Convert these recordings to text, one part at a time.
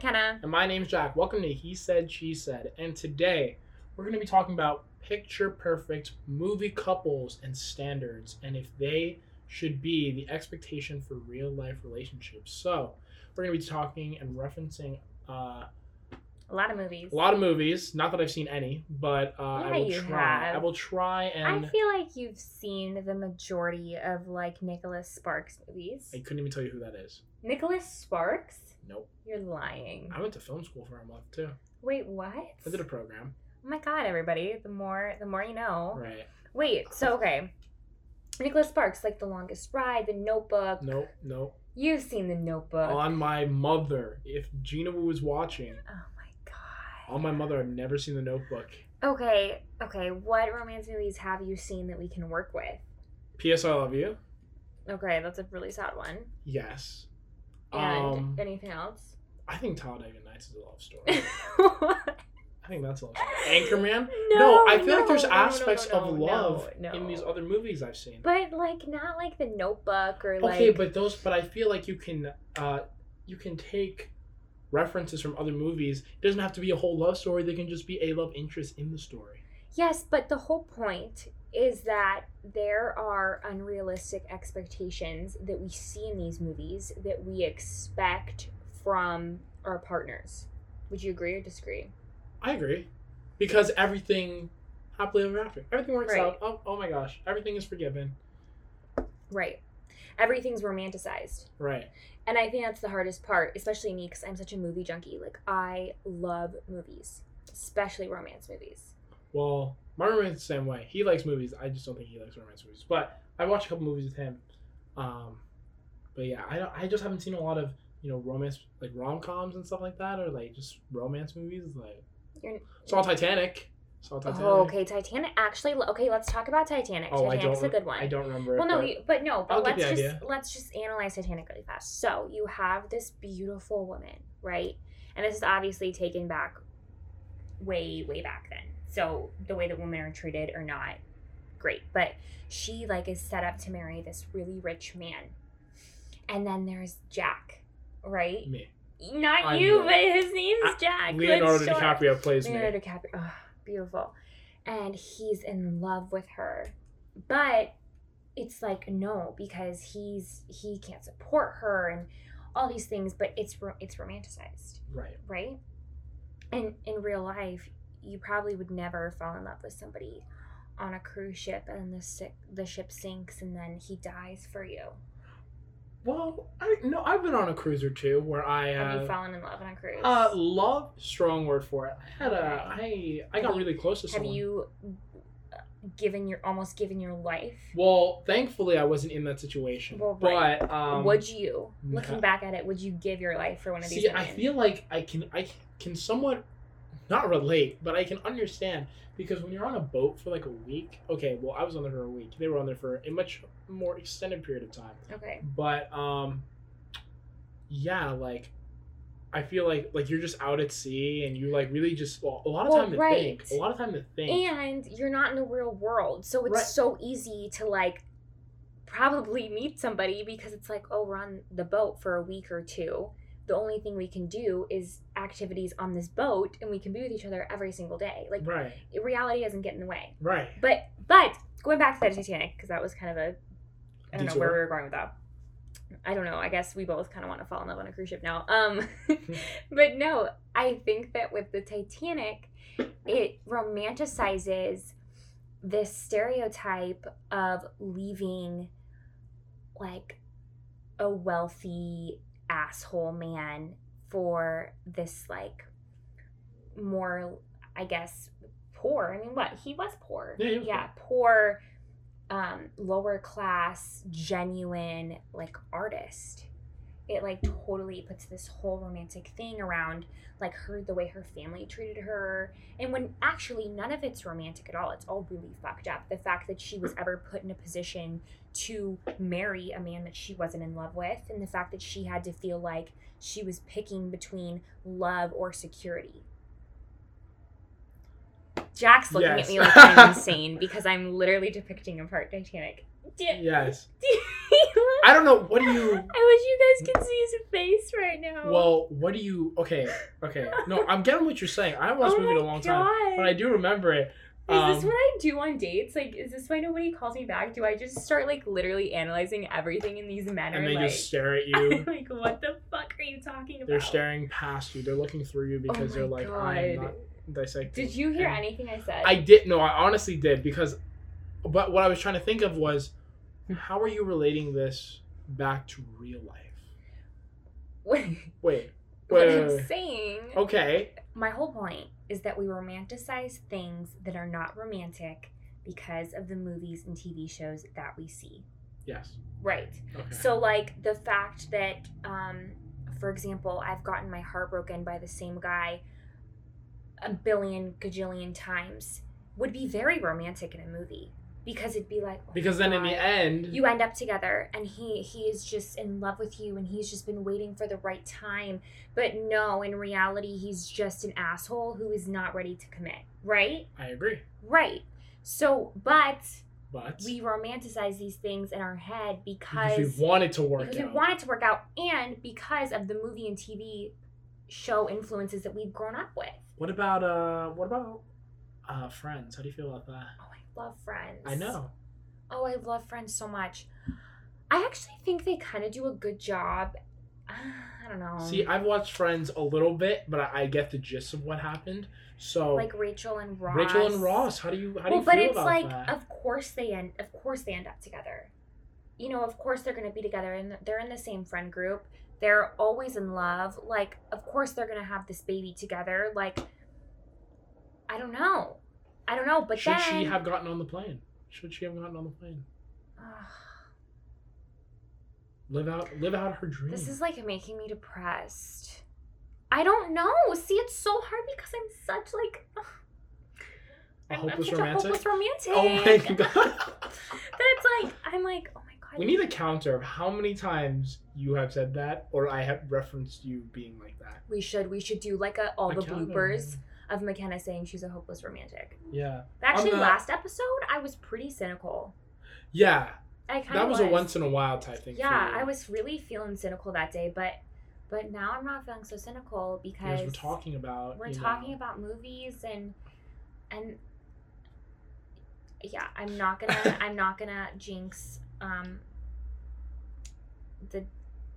McKenna. And my name's Jack. Welcome to He Said, She Said. And today we're going to be talking about picture perfect movie couples and standards and if they should be the expectation for real life relationships. So we're going to be talking and referencing uh, A lot of movies. a lot of movies. Not that I've seen any, but uh, I will try. have. I will try and I feel like you've seen the majority of like Nicholas Sparks movies. I couldn't even tell you who that is. Nicholas Sparks? Nope. You're lying. I went to film school for a month too. Wait, what? I did a program. Oh my god, everybody. The more the more you know. Right. Wait, so okay. Nicholas Sparks, like The Longest Ride, The Notebook. Nope. Nope. You've seen The Notebook. On my mother. If Gina was watching, oh my god. on my mother, I've never seen The Notebook. Okay, okay. What romance movies have you seen that we can work with? P.S. I love you. Okay, that's a really sad one. Yes. And Um, anything else? I think Talladega Nights is a love story. I think that's a love story. Anchorman. No, No, I feel like there's no, no, no, aspects no, of love no, in these other movies I've seen. But like not like the Notebook or like. okay, but those, but I feel like you can, uh, you can take references from other movies. It doesn't have to be a whole love story. They can just be a love interest in the story. Yes, but the whole point is that there are unrealistic expectations that we see in these movies that we expect from our partners. Would you agree or disagree? I agree, because everything happily ever after. Everything works Right. out. Oh, oh my gosh, everything is forgiven. Right. Everything's romanticized. Right. And I think that's the hardest part, especially me because I'm such a movie junkie. Like, I love movies, especially romance movies. Well, my roommate's the same way. He likes movies. I just don't think he likes romance movies. But I watched a couple movies with him. Um, but yeah, I don't, I just haven't seen a lot of you know romance like rom coms and stuff like that, or like just romance movies. Like You're- saw Titanic. Saw Titanic. Oh, okay. Titanic. Actually, okay, let's talk about Titanic. Oh, Titanic's a good one. I don't remember. it, Well, no, but- you, but no, I'll but let's the just idea. let's just analyze Titanic really fast. So you have this beautiful woman, right? And this is obviously taken back way, way back then. So the way that women are treated are not great, but she like is set up to marry this really rich man, and then there's Jack, right? me. Not I you, but his name's I- Jack. Leonardo sure. DiCaprio plays me. Leonardo DiCaprio. Oh, beautiful. And he's in love with her. But it's like no because he's he can't support her and all these things, but it's it's romanticized, Right. right? And in real life, you probably would never fall in love with somebody on a cruise ship and the sick, the ship sinks and then he dies for you. Well, I no, I've been on a cruise or two where I Have uh, you fallen in love on a cruise? uh love strong word for it. I had a I I got Have really close to Have someone. you uh, given your almost given your life? Well, thankfully I wasn't in that situation. Well, right. But um would you, looking yeah. back at it, would you give your life for one of these see, women? I feel like I can I can somewhat not relate, but I can understand because when you're on a boat for like a week, okay, well I was on there for a week. They were on there for a much more extended period of time. okay. But um yeah, like I feel like like you're just out at sea and you like really just well, a lot of Well, time to right. think. A lot of time to think. And you're not in the real world, so it's Right. so easy to like probably meet somebody because it's like, oh, we're on the boat for a week or two. The only thing we can do is activities on this boat, and we can be with each other every single day. Like right. reality doesn't get in the way. Right. But but going back to the Titanic because that was kind of a I don't know where we were going with that. I don't know. I guess we both kind of want to fall in love on a cruise ship now. Um, but no, I think that with the Titanic, it romanticizes this stereotype of leaving like a wealthy asshole man for this like more I guess poor. I mean what? He was poor. Yeah, he was yeah poor um lower class genuine like artist. It like totally puts this whole romantic thing around like her the way her family treated her. And when actually none of it's romantic at all. It's all really fucked up. The fact that she was ever put in a position to marry a man that she wasn't in love with and the fact that she had to feel like she was picking between love or security. Jack's looking Yes. at me like i'm insane because i'm literally depicting a part titanic. Yes. I don't know. What do you? I wish you guys could see his face right now. Well, what do you? Okay, okay. No, I'm getting what you're saying. I haven't watched oh the movie in a long time, but I do remember it. Is this Um, what I do on dates? Like, is this why nobody calls me back? Do I just start like literally analyzing everything in these men and they like, just stare at you. like, what the fuck are you talking about? They're staring past you. They're looking through you because Oh they're like, I am God. not dissecting. Did you hear And anything I said? I did. No, I honestly did because, but what I was trying to think of was, how are you relating this back to real life? Wait. Wait, what wait, I'm wait. saying. Okay. My whole point is that we romanticize things that are not romantic because of the movies and TV shows that we see. Yes. Right. Okay. So, like the fact that, um, for example, I've gotten my heart broken by the same guy a billion gajillion times would be very romantic in a movie because it'd be like oh because then in the end, you end up together and he he is just in love with you and he's just been waiting for the right time but no in reality he's just an asshole who is not ready to commit right I agree. right so but But we romanticize these things in our head because because we want it to work because we out. want it to work out and because of the movie and tv show influences that we've grown up with what about uh? What about uh? Friends? How do you feel about that? oh love friends I know. oh i love friends so much i actually think they kind of do a good job i don't know See, I've watched Friends a little bit, but I, I get the gist of what happened. So like Rachel and Ross. Rachel and Ross, how do you how do well, you but feel it's about like, that? of course they end. Of course they end up together. You know, of course they're gonna be together, and they're in the same friend group. They're always in love. Like, of course they're gonna have this baby together. Like, I don't know. I don't know. But Should then, she have gotten on the plane? Should she have gotten on the plane? Live out live out her dream. this is like making me depressed. I don't know. See, it's so hard because I'm such like. a I'm, I'm such romantic. a hopeless romantic. Oh my god. That it's like I'm like, oh my god. we need a counter of how many times you have said that or I have referenced you being like that. We should we should do like a all A the counter. bloopers of McKenna saying she's a hopeless romantic. Yeah. Actually, the- last episode I was pretty cynical. Yeah. I kind That of was, a once in a while type thing. Yeah, for you. I was really feeling cynical that day, but but now I'm not feeling so cynical because because we're talking about we're talking know, about movies and and yeah, I'm not gonna I'm not gonna jinx um the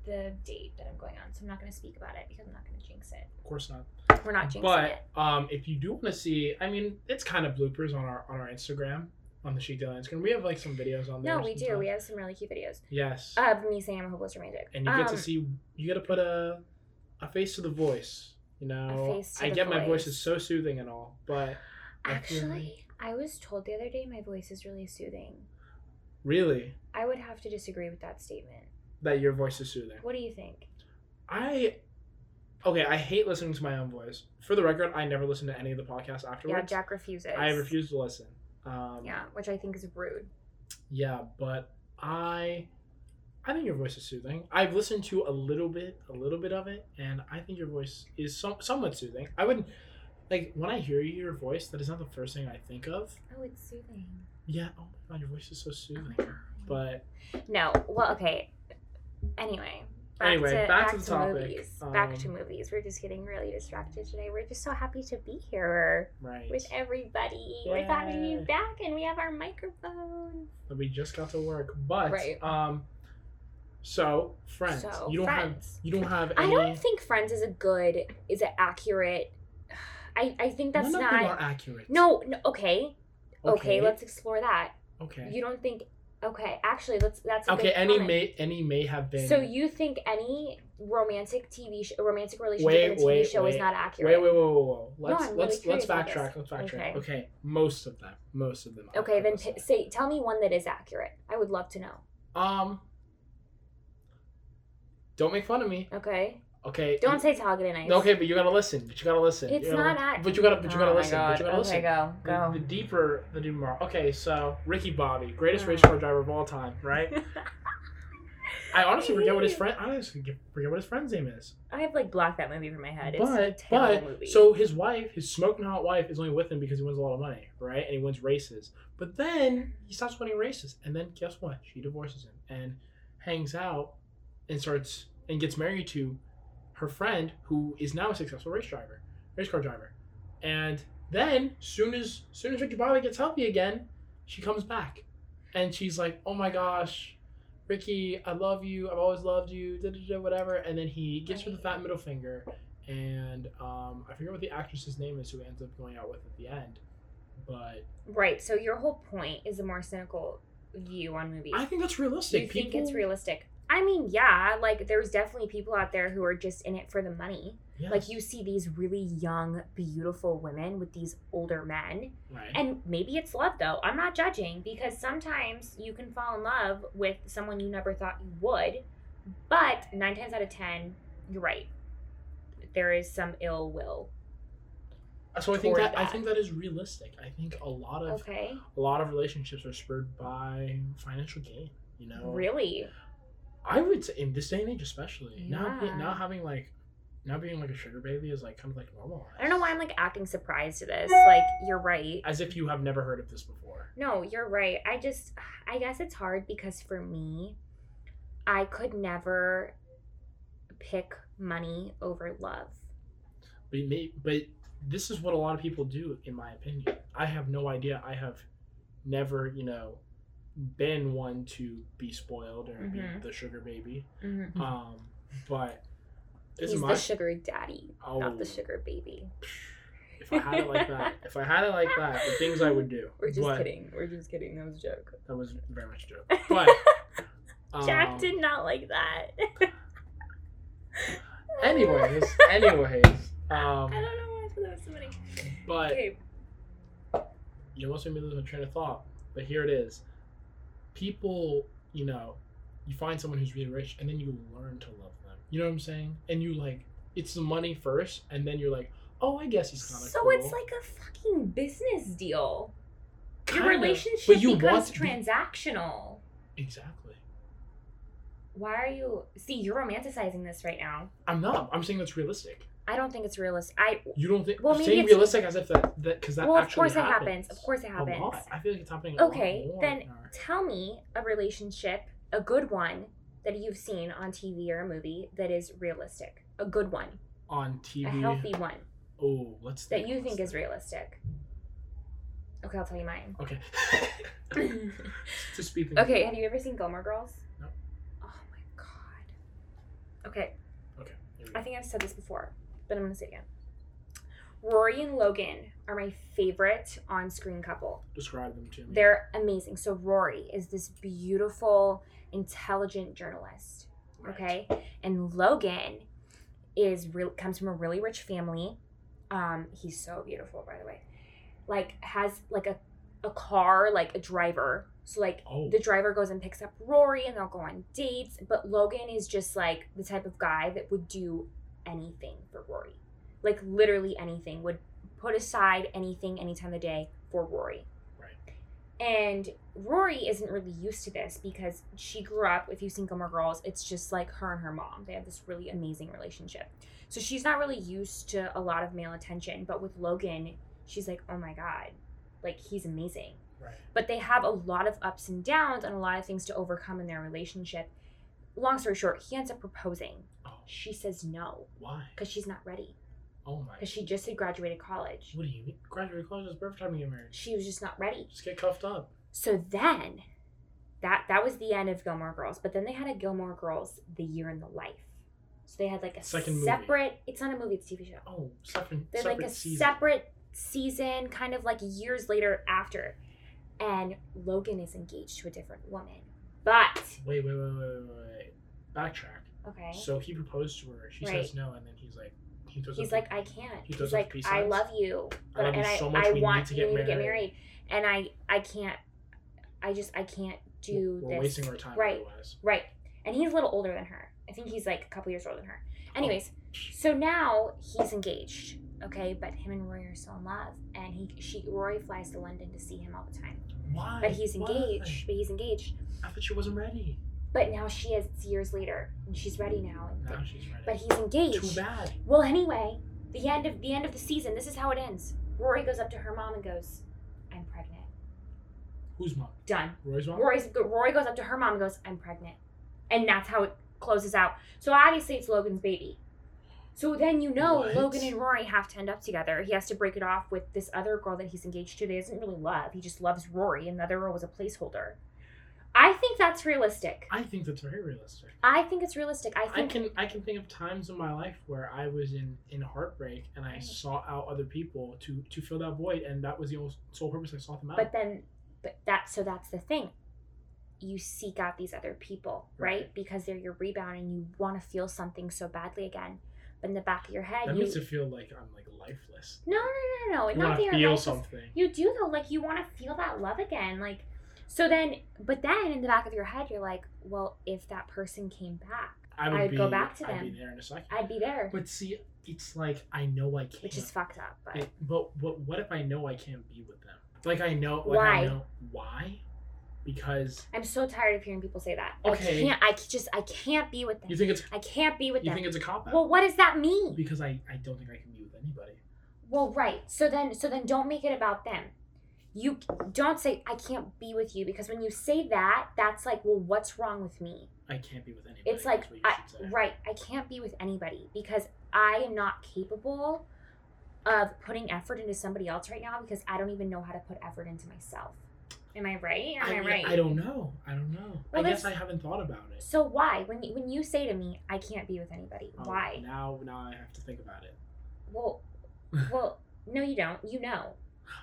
the date that I'm going on, so I'm not gonna speak about it because I'm not gonna jinx it. of course not. We're not jinxing But it. um, if you do want to see, I mean, it's kind of bloopers on our on our Instagram, on the Chic Daily Instagram. We have like some videos on there. No, we do. We have some really cute videos Yes, of me saying I'm a hopeless romantic. and you get Um, to see. You get to put a a face to the voice. You know, face to I get my voice voice. is so soothing and all, but I Actually, I was told the other day my voice is really soothing. really, I would have to disagree with that statement. that your voice is soothing. What do you think? I okay. I hate listening to my own voice. For the record, I never listen to any of the podcasts afterwards. Yeah. Jack refuses. I refuse to listen. Um, Yeah, which I think is rude. Yeah, but I I think your voice is soothing. I've listened to a little bit, a little bit of it, and I think your voice is some, somewhat soothing. I wouldn't like when I hear your voice. That is not the first thing I think of. Oh, it's soothing. Yeah. Oh my god, your voice is so Oh soothing. my god. But No. Well, okay. Anyway. Back Anyway, to, back to the topic. movies. back to Um, movies. We're just getting really distracted today. We're just so happy to be here right, with everybody. We're so happy to be back, and we have our microphones. we just got to work. But Right. um, so friends, So, you don't Friends. have you don't have I don't think Friends is a good, is an accurate. I I think that's none not. accurate. No, no. Okay. Okay. Let's explore that. Okay. You don't think? Okay. Actually, let's. That's okay. Any comment. may any may have been. So you think any romantic TV sh- romantic relationship Wait, in a TV wait, show is wait. not Wait, accurate? wait, wait, wait, wait. Let's I'm really let's let's about this. backtrack. Let's backtrack. Okay. Okay. most of them, most of them. Okay, then p- say tell me one that is accurate. I would love to know. um, don't make fun of me. Okay. Okay. Don't say Ice. Okay, but you gotta listen. But you gotta listen. It's You gotta- not ac- But you gotta. But you gotta Oh listen. But you gotta okay, listen. go The, go. the deeper, the deeper. more- Okay, so Ricky Bobby, greatest uh. Oh. race car driver of all time, right? I honestly forget what his friend. I honestly forget what his friend's name is. I have like blocked that movie from my head. It's a But but movie. so his wife, his smoking hot wife, is only with him because he wins a lot of money, right? And he wins races. But then he stops winning races, and then guess what? She divorces him, and hangs out and starts and gets married to her friend who is now a successful race driver, race car driver. And then soon as soon as Ricky Bobby gets healthy again, she comes back. And she's like, "Oh my gosh, Ricky, I love you. I've always loved you." Da, da, da, whatever. And then he gives her the fat middle finger, and um, I forget what the actress's name is who ends up going out with at the end. But Right. So your whole point is a more cynical view on movies. I think that's realistic. you think it's realistic? I mean, yeah. Like, there's definitely people out there who are just in it for the money. Yes. Like, you see these really young, beautiful women with these older men, right. and maybe it's love though. I'm not judging because sometimes you can fall in love with someone you never thought you would, but nine times out of ten, you're right. There is some ill will. Uh, so I think toward that, I think that is realistic. I think a lot of Okay. a lot of relationships are spurred by financial gain. You know, Really? I would say in this day and age, especially now, now having like, now being like a sugar baby is like kind of like normal. I don't know why I'm like acting surprised to this. Like, you're right. As if you have never heard of this before. No, you're right. I just, I guess it's hard because for me, I could never pick money over love. But may, but this is what a lot of people do, in my opinion. I have no idea. I have never, you know, been one to be spoiled or Mhm. be the sugar baby. Mm-hmm. Um, but it's He's my the sugar daddy, oh, not the sugar baby. If I had it like that, if I had it like that, the things I would do. We're just but kidding. We're just kidding. That was a joke. That was very much a joke. But um, Jack did not like that. Anyways, anyways, um, I don't know why I thought that was so funny. but Okay. you almost made me lose my train of thought. But here it is. People, you know, you find someone who's really rich, and then you learn to love them. You know what I'm saying? And you like, it's the money first, and then you're like, oh, I guess he's kind of So cool. it's like a fucking business deal. Your relationship but you becomes want to be- transactional. exactly. Why are you? See, you're romanticizing this right now. I'm not. I'm saying that's realistic. I don't think it's realistic. I You don't think? Well, maybe it's- realistic as if that that because that well, of course it happens. happens. Of course it happens. I feel like it's happening. Okay, then tell me a relationship, a good one that you've seen on TV or a movie that is realistic. A good one, on TV. a healthy one Oh, let's that you think is realistic. Okay, I'll tell you mine. Okay. okay, to speed things. have you ever seen Gilmore Girls? No. Oh my god. Okay, Okay. I think I've said this before, but I'm gonna say it again. Rory and Logan are my favorite on-screen couple. Describe them to me. They're amazing. So Rory is this beautiful, intelligent journalist. Right. Okay, and Logan is real comes from a really rich family. Um, he's so beautiful, by the way. Like has like a a car, like a driver. So like Oh. the driver goes and picks up Rory, and they'll go on dates. But Logan is just like the type of guy that would do anything for Rory, like literally anything. Would put aside anything, any time of the day for Rory. Right. And Rory isn't really used to this because she grew up, if you've seen Gilmore Girls, it's just like her and her mom. They have this really amazing relationship. So she's not really used to a lot of male attention. But with Logan, she's like, oh my God, like he's amazing. Right. But they have a lot of ups and downs and a lot of things to overcome in their relationship. Long story short, he ends up proposing. She says no why? because she's not ready. Oh my. Because she just had graduated college. What do you mean? Graduate college is the perfect time to get married. She was just not ready. Just get cuffed up. So then, that that was the end of Gilmore Girls. But then they had a Gilmore Girls: The Year in the Life. So they had like a Second movie. separate. It's not a movie; it's a TV show. Oh, separate. They're like a season. separate season, kind of like years later after. And Logan is engaged to a different woman. But Wait, wait, wait, wait, wait, wait. Backtrack. Okay, So he proposed to her. She Right. says no, and then he's like, he throws he's like, I can't. He He's like, I love you, but love and I, so much, I need want to get to get married." and I I can't. I just I can't do We're this. wasting our time Right. otherwise. Right. And he's a little older than her. I think he's like a couple years older than Oh. her. Anyways, so now he's engaged. Okay, but him and Rory are still in love, and he she Rory flies to London to see him all the time. Why? But he's Why? engaged. But he's engaged. I thought she wasn't ready. But now she is. It's years later, and she's ready now. And Now she's ready. but he's engaged. Too bad. Well, anyway, the end of the end of the season. This is how it ends. Rory goes up to her mom and goes, "I'm pregnant." Who's mom? Done. Roy's mom. Rory's, Rory goes up to her mom and goes, "I'm pregnant." and that's how it closes out. So obviously it's Logan's baby. So then you know What? Logan and Rory have to end up together. He has to break it off with this other girl that he's engaged to that he doesn't really love. He just loves Rory, and the other girl was a placeholder. I think that's realistic. I think that's very realistic. I think it's realistic. I think I can I can think of times in my life where I was in in heartbreak and I Right. sought out other people to to fill that void and that was the only sole purpose I sought them out. But then, but that so that's the thing. You seek out these other people, right? Right. Because they're your rebound, and you want to feel something so badly again. But in the back of your head, that you makes it feel like I'm like lifeless. no, no, no, no, You not that you're feel lifeless. something. You do though, like you want to feel that love again, like. So then, but then in the back of your head, you're like, well, if that person came back, I would I'd be, go back to them. I'd be there in a second. I'd be there, But see, it's like I know I can't. which is fucked up. But It- but what what if I know I can't be with them? Like I know, like Why? I know why, because I'm so tired of hearing people say that. Okay. I can't. I just. I can't be with them. you think it's I can't be with you them. You think it's a cop out. well, what does that mean? because I I don't think I can be with anybody. Well, right. So then, so then, don't make it about them. You don't say I can't be with you because when you say that, that's like, well, what's wrong with me? I can't be with anybody. It's like, is what you I, right, I can't be with anybody because I am not capable of putting effort into somebody else right now because I don't even know how to put effort into myself. Am I right? Am I, I, right? I don't know. I don't know. Well, I guess I haven't thought about it. So why, when you, when you say to me, I can't be with anybody, Oh, why? Now now I have to think about it. Well, well, no, you don't. You know.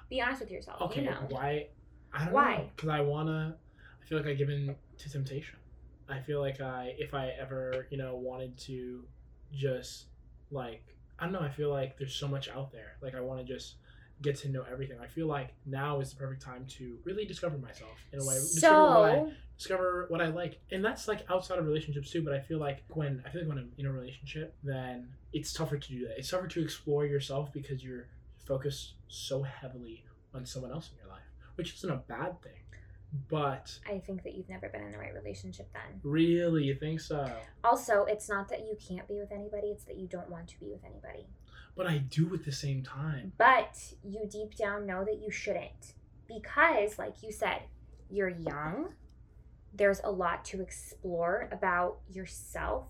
Be honest with yourself. Okay, You know. why? I don't Why? Because I wanna. I feel like I give in to temptation. I feel like I, if I ever, you know, wanted to, just like I don't know. I feel like there's so much out there. Like I want to just get to know everything. I feel like now is the perfect time to really discover myself in a way. discover what I, So, discover what I like, and that's like outside of relationships too. But I feel like when I feel like when I'm in a relationship, then it's tougher to do that. It's tougher to explore yourself because you're focused so heavily on someone else in your life, which isn't a bad thing. But I think that you've never been in the right relationship then. really, you think so? Also, it's not that you can't be with anybody, it's that you don't want to be with anybody. But I do at the same time. But you deep down know that you shouldn't. Because, like you said, you're young, there's a lot to explore about yourself,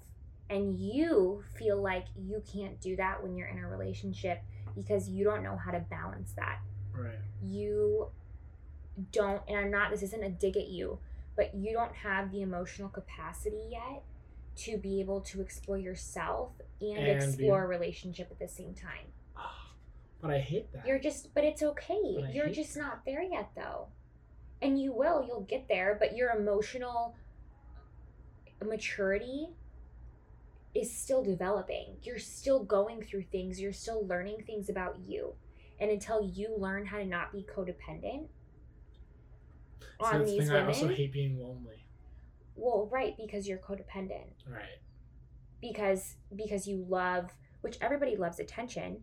and you feel like you can't do that when you're in a relationship because you don't know how to balance that. Right. you don't and i'm not this isn't a dig at you but you don't have the emotional capacity yet to be able to explore yourself and, And explore a relationship at the same time But I hate that. you're just but it's okay But you're just that. not there yet though and you will you'll get there but your emotional maturity is still developing you're still going through things you're still learning things about you and until you learn how to not be codependent So on these thing. I also hate being lonely. well right because you're codependent Right. because because you love which everybody loves attention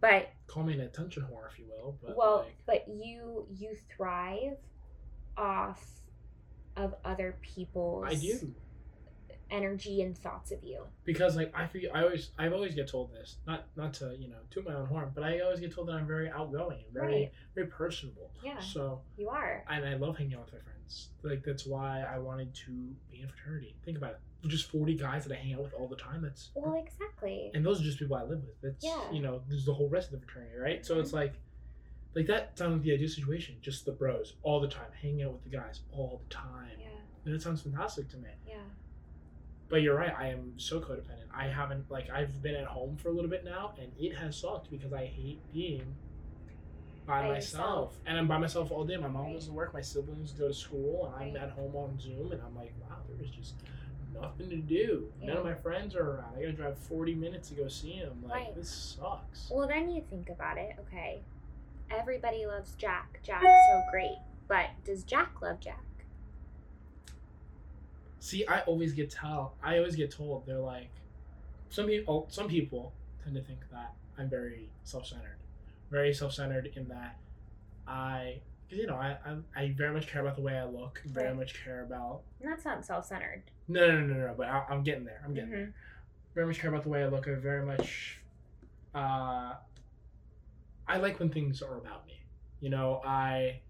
but Call me an attention whore, if you will. But well like, but you you thrive off of other people's I do. Energy and thoughts of you. Because like I feel I always I've always get told this not not to you know toot my own horn but I always get told that I'm very outgoing and very Right. very personable. Yeah. So you are. and I love hanging out with my friends. Like that's why I wanted to be in a fraternity. Think about it. Just 40 guys that I hang out with all the time. That's well exactly. and those are just people I live with. That's Yeah. you know there's the whole rest of the fraternity right? So it's like like that sounds like the ideal situation. Just the bros all the time hanging out with the guys all the time. Yeah. And it sounds fantastic to me. Yeah but you're right. I am so codependent. I haven't like I've been at home for a little bit now, and it has sucked because I hate being by, By myself. yourself. And I'm by myself all day. My mom Right. goes to work. My siblings go to school, and I'm at home on Zoom. And I'm like, wow, there is just nothing to do. None of my friends are around. I gotta drive 40 minutes to go see them. Like Right. this sucks. well then you think about it okay everybody loves jack jack's so great but does jack love jack See, I always get tell. I always get told they're like, some people. Some people tend to think that I'm very self-centered, very self-centered in that I, because you know, I, I I very much care about the way I look. Very Right. much care about. and that's not self-centered No, no, no, no, no. But I, I'm getting there. I'm getting there. Mhm. Very much care about the way I look. I very much. Uh, I like when things are about me. You know, I.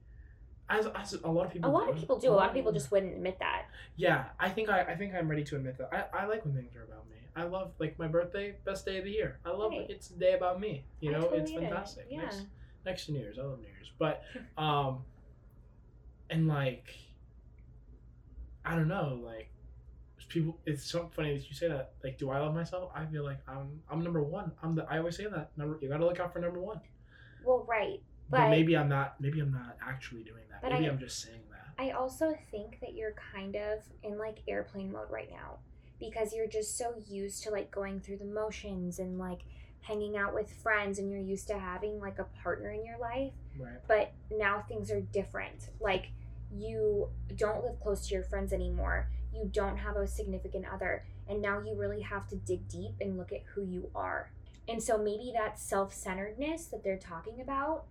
as, as a lot of people A lot of do. people do. A lot of people just wouldn't admit that. Yeah, I think I, I think I'm ready to admit that. I, I like when things are about me. I love like my birthday, best day of the year. I love Right. it. It's a day about me. You know, totally it's get it. fantastic. Yeah. Next, next to New Year's, I love New Year's, but um, and like, I don't know, like, people. It's so funny that you say that. Like, do I love myself? I feel like I'm I'm number one. I'm the. I always say that. Number. You got to look out for number one. Well, right. But, But- maybe I'm not. Maybe I'm not actually doing that. But Maybe I- I, am just saying that. I also think that you're kind of in like airplane mode right now because you're just so used to like going through the motions and like hanging out with friends and you're used to having like a partner in your life. Right. But now things are different. Like you don't live close to your friends anymore. You don't have a significant other. And now you really have to dig deep and look at who you are. And so maybe that self centeredness that they're talking about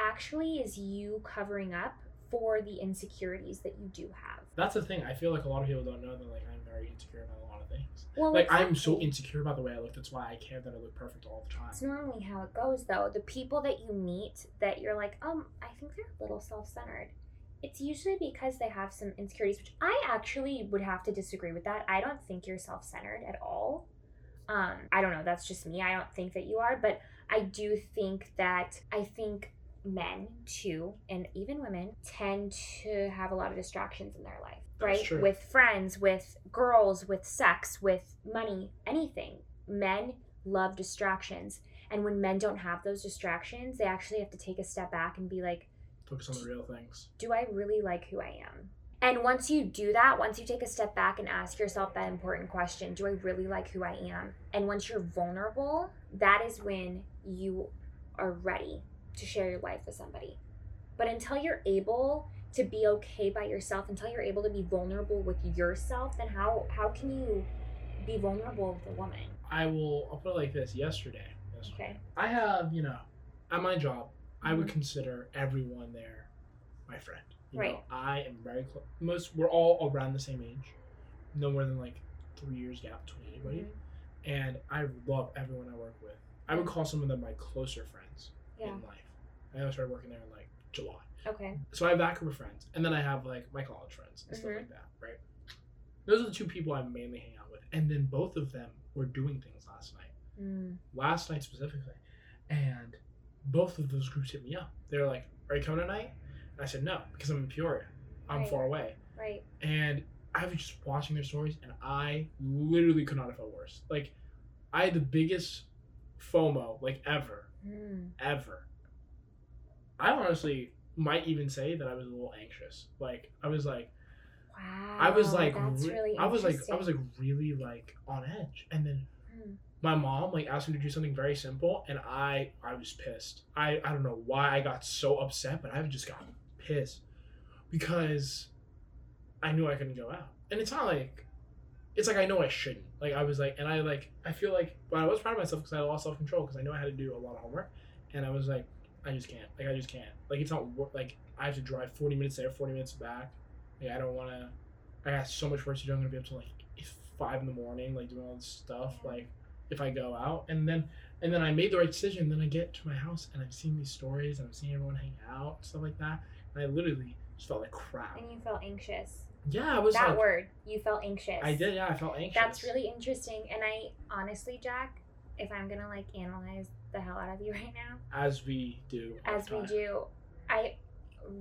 actually is you covering up for the insecurities that you do have. That's the thing. I feel like a lot of people don't know that like I'm very insecure about a lot of things. Well, Like I'm so insecure about the way I look. That's why I care that I look perfect all the time. It's normally how it goes, though. The people that you meet that you're like, um, I think they're a little self centered. It's usually because they have some insecurities, which I actually would have to disagree with that. I don't think you're self centered at all. Um, I don't know. That's just me. I don't think that you are, but I do think that I think men too, and even women, tend to have a lot of distractions in their life, right? With friends, with girls, with sex, with money, anything. Men love distractions. And when men don't have those distractions, they actually have to take a step back and be like, Focus on the real things. do I really like who I am? And once you do that, once you take a step back and ask yourself that important question, do I really like who I am? And once you're vulnerable, that is when you are ready to share your life with somebody. But until you're able to be okay by yourself, until you're able to be vulnerable with yourself, then how how can you be vulnerable with a woman? I will. I'll put it like this. Yesterday, yesterday Okay. I have you know, at my job, I would Mhm. consider everyone there my friend. You Know, Right. I am very close. Most we're all around the same age, no more than like three years gap between anybody. And I love everyone I work with. I would call some of them my closer friends Yeah. in life. I started working there in like July. Okay. So I have that group of friends, and then I have like my college friends and stuff Mhm. like that, right? Those are the two people I mainly hang out with, and then both of them were doing things last night, Mm. last night specifically, and both of those groups hit me up. They were like, "Are you coming tonight?" And I said, "No, because I'm in Peoria. I'm Right. far away." Right. And I was just watching their stories, and I literally could not have felt worse. Like, I had the biggest FOMO like ever, Mm. ever. I honestly might even say that I was a little anxious. Like I was like Wow. I was like re- really I was like I was like really like on edge. And then Hmm. my mom like asked me to do something very simple and I I was pissed. I I don't know why I got so upset, but I just got pissed because I knew I couldn't go out. And it's not like it's like I know I shouldn't. Like I was like and I like I feel like but I was proud of myself because I lost self control because I know I had to do a lot of homework and I was like I just can't. Like I just can't. Like it's not wor- like I have to drive 40 minutes there, 40 minutes back. Like I don't want to I got so much work to do. I'm gonna be up till like five in the morning, like doing all this stuff. Mm-hmm. Like if I go out, and then and then I made the right decision. Then I get to my house and I'm seeing these stories and I'm seeing everyone hang out and stuff like that. And I literally just felt like crap. And you felt anxious. Yeah, I was that like, word, you felt anxious. I did. Yeah, I felt anxious. That's really interesting. And I honestly, Jack, if I'm gonna like analyze the hell out of you right now, as we do. as the we time. do, I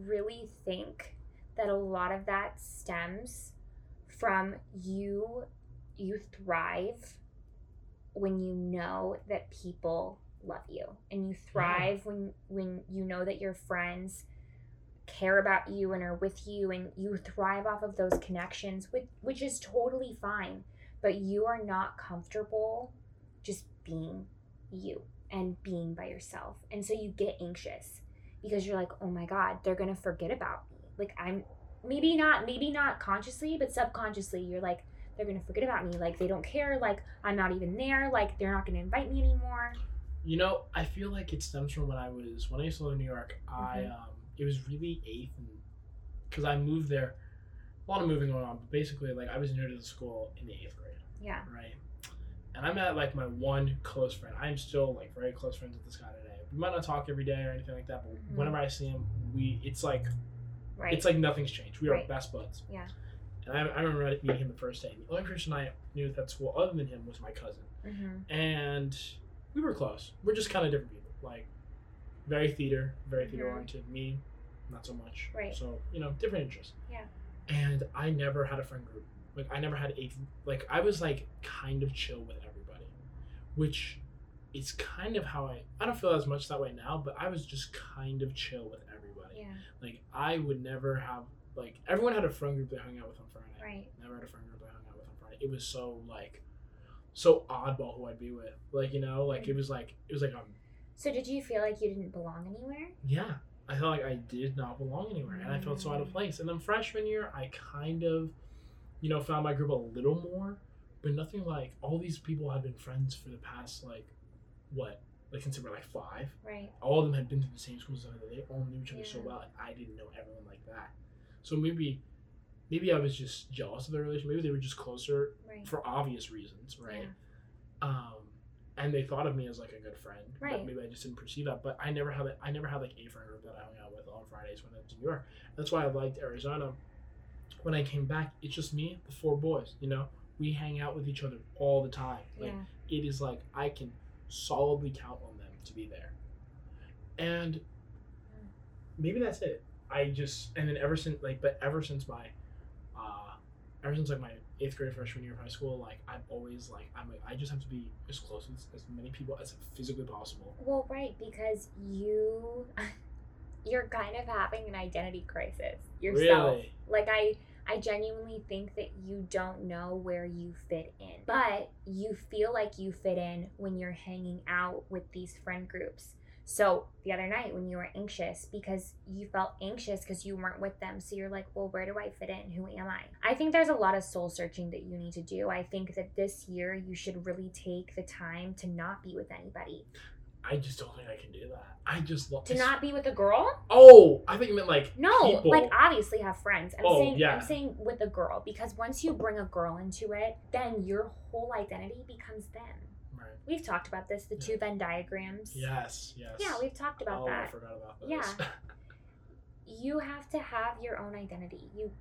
really think that a lot of that stems from you you thrive when you know that people love you and you thrive when when you know that your friends care about you and are with you and you thrive off of those connections which which is totally fine but you are not comfortable just being you and being by yourself and so you get anxious because you're like oh my god they're gonna forget about me like i'm maybe not maybe not consciously but subconsciously you're like they're gonna forget about me like they don't care like i'm not even there like they're not gonna invite me anymore You know, I feel like it stems from when I was when I used to live in New York. I Mhm. um, it was really eighth, and because I moved there, a lot of moving on. But basically, like I was new to the school in the eighth grade, yeah right? And I met like my one close friend. I'm still like very close friends with this guy today. We might not talk every day or anything like that, but Mhm. whenever I see him, we it's like Right. It's like nothing's changed. We are Right. best buds. Yeah. And I, I remember meeting him the first day. The only person I knew at that school other than him was my cousin. mm-hmm. And we were close. We're just kind of different people. Like, very theater, very theater Mhm. oriented. Me, not so much. Right. So, you know, different interests. Yeah. And I never had a friend group. Like, I never had a, like, I was like kind of chill with everybody, which is kind of how I, I don't feel as much that way now, but I was just kind of chill with everybody. Yeah. Like, I would never have, like, everyone had a friend group they hung out with on Friday. Right. Never had a friend group I hung out with on Friday. It was so like so oddball who I'd be with. Like, you know, like it was like it was like um So did you feel like you didn't belong anywhere? yeah. I felt like I did not belong anywhere and I felt so out of Mm. place. And then freshman year I kind of, you know, found my group a little more, but nothing like all these people had been friends for the past like what? Like since they were like five. Right. All of them had been to the same schools they all knew each other so well and I didn't know everyone like that. So maybe maybe I was just jealous of their relationship. Maybe they were just closer Right. for obvious reasons, right? Yeah. Um, and they thought of me as like a good friend. Right. maybe I just didn't perceive that. But I never had. I never had like a friend group that I hung out with on Fridays when I was in New York. That's why I liked Arizona. When I came back, it's just me, the four boys. You know, we hang out with each other all the time. Like Yeah. it is like I can solidly count on them to be there. And maybe that's it. I just and then ever since like but ever since my uh ever since like my eighth grade freshman year of high school, like I'm always like I'm like I just have to be as close as, as many people as physically possible. Well, right, because you you're kind of having an identity crisis yourself. Really? Like I I genuinely think that you don't know where you fit in. But you feel like you fit in when you're hanging out with these friend groups. So, the other night when you were anxious because you felt anxious because you weren't with them, so you're like, "Well, where do I fit in? Who am I?" I think there's a lot of soul searching that you need to do. I think that this year you should really take the time to not be with anybody. I just don't think I can do that. I just love To not be with a girl? Oh, I think you meant like No, people. like obviously have friends. I'm Oh, saying yeah. I'm saying with a girl because once you bring a girl into it, then your whole identity becomes them. We've talked about this, the two Venn diagrams. Yes. Yes. Yeah, we've talked about oh, I that. forgot about those. Yeah. You have to have your own identity. You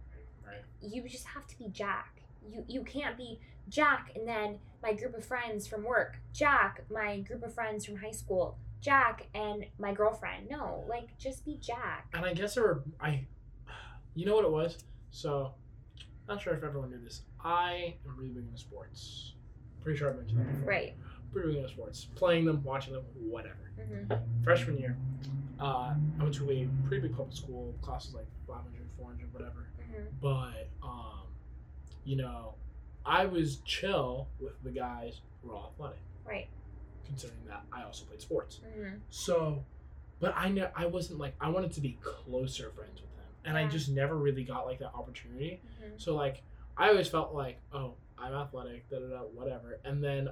right. you just have to be Jack. You you can't be Jack and then my group of friends from work, Jack, my group of friends from high school, Jack and my girlfriend. No, like just be Jack. And I guess there were I, you know what it was. So, not sure if everyone knew this. I am really big into sports. Pretty sure I mentioned that before. Right. Pretty big into sports, playing them, watching them, whatever. hmm Freshman year, uh, I went to a pretty big public school. Classes like 500, 400, whatever. hmm But um, you know, I was chill with the guys who were all athletic, Right. considering that I also played sports. hmm So, but I know I wasn't like I wanted to be closer friends with them, and I just never really got like that opportunity. hmm So like I always felt like, oh, I'm athletic, da da da, whatever. And then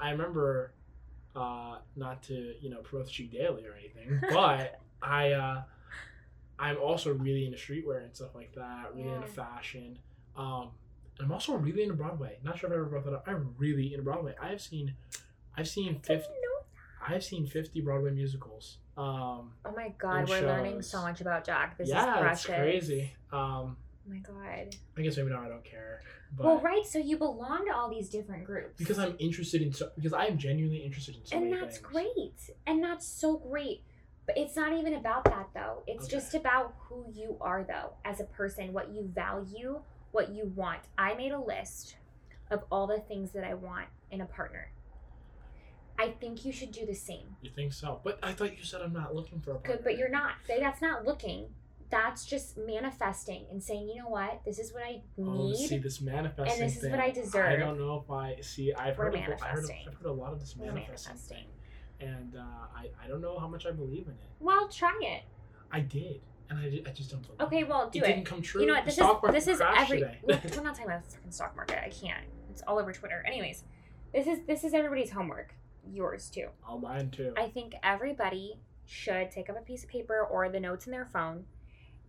I remember, uh, not to you know promote the Cheek Daily or anything, but I uh, I'm also really into streetwear and stuff like that. Really into fashion. Um, I'm also really into Broadway. Not sure if I ever brought that up. I'm really into Broadway. I've seen, I've seen fifty. I've seen fifty Broadway musicals. Um, Oh my god, we're learning so much about Jack. This yeah, is precious. it's crazy. Um, my god. I guess maybe not. I don't care. But Well, right. So you belong to all these different groups. because I'm interested in so because I am genuinely interested in so and many that's things. great. And that's so great. But it's not even about that though. It's Okay. just about who you are though as a person, what you value, what you want. I made a list of all the things that I want in a partner. I think you should do the same. You think so? But I thought you said I'm not looking for a partner. Good, but you're not. Say That's not looking. That's just manifesting and saying, you know what, this is what I Oh, need. see this manifesting and this is thing. what I deserve. I don't know if I see. I've We're heard, of, I heard of. I've heard a lot of this manifesting, manifesting. thing, and uh, I I don't know how much I believe in it. Well, try it. I did, and I, I just don't believe. Okay, well, do it it. didn't come true. You know what? The This stock is this is every. Look, we're not talking about the fucking stock market. I can't. It's all over Twitter. Anyways, this is this is everybody's homework. Yours too. oh, mine too. I think everybody should take up a piece of paper or the notes in their phone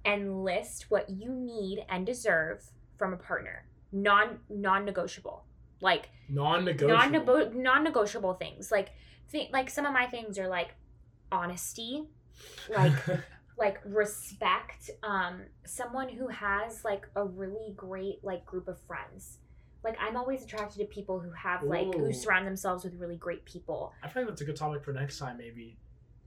and list what you need and deserve from a partner. Non non negotiable. Like Non-negotiable. non non negotiable things. Like think like some of my things are like honesty, like like respect um someone who has like a really great like group of friends like i'm always attracted to people who have like Ooh. who surround themselves with really great people I feel like that's a good topic for next time. Maybe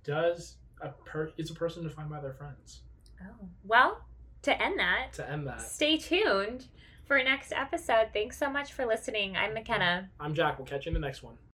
does a per is a person defined by their friends? Oh well to end that To end that, stay tuned for next episode thanks so much for listening i'm mckenna I'm Jack. We'll catch you in the next one.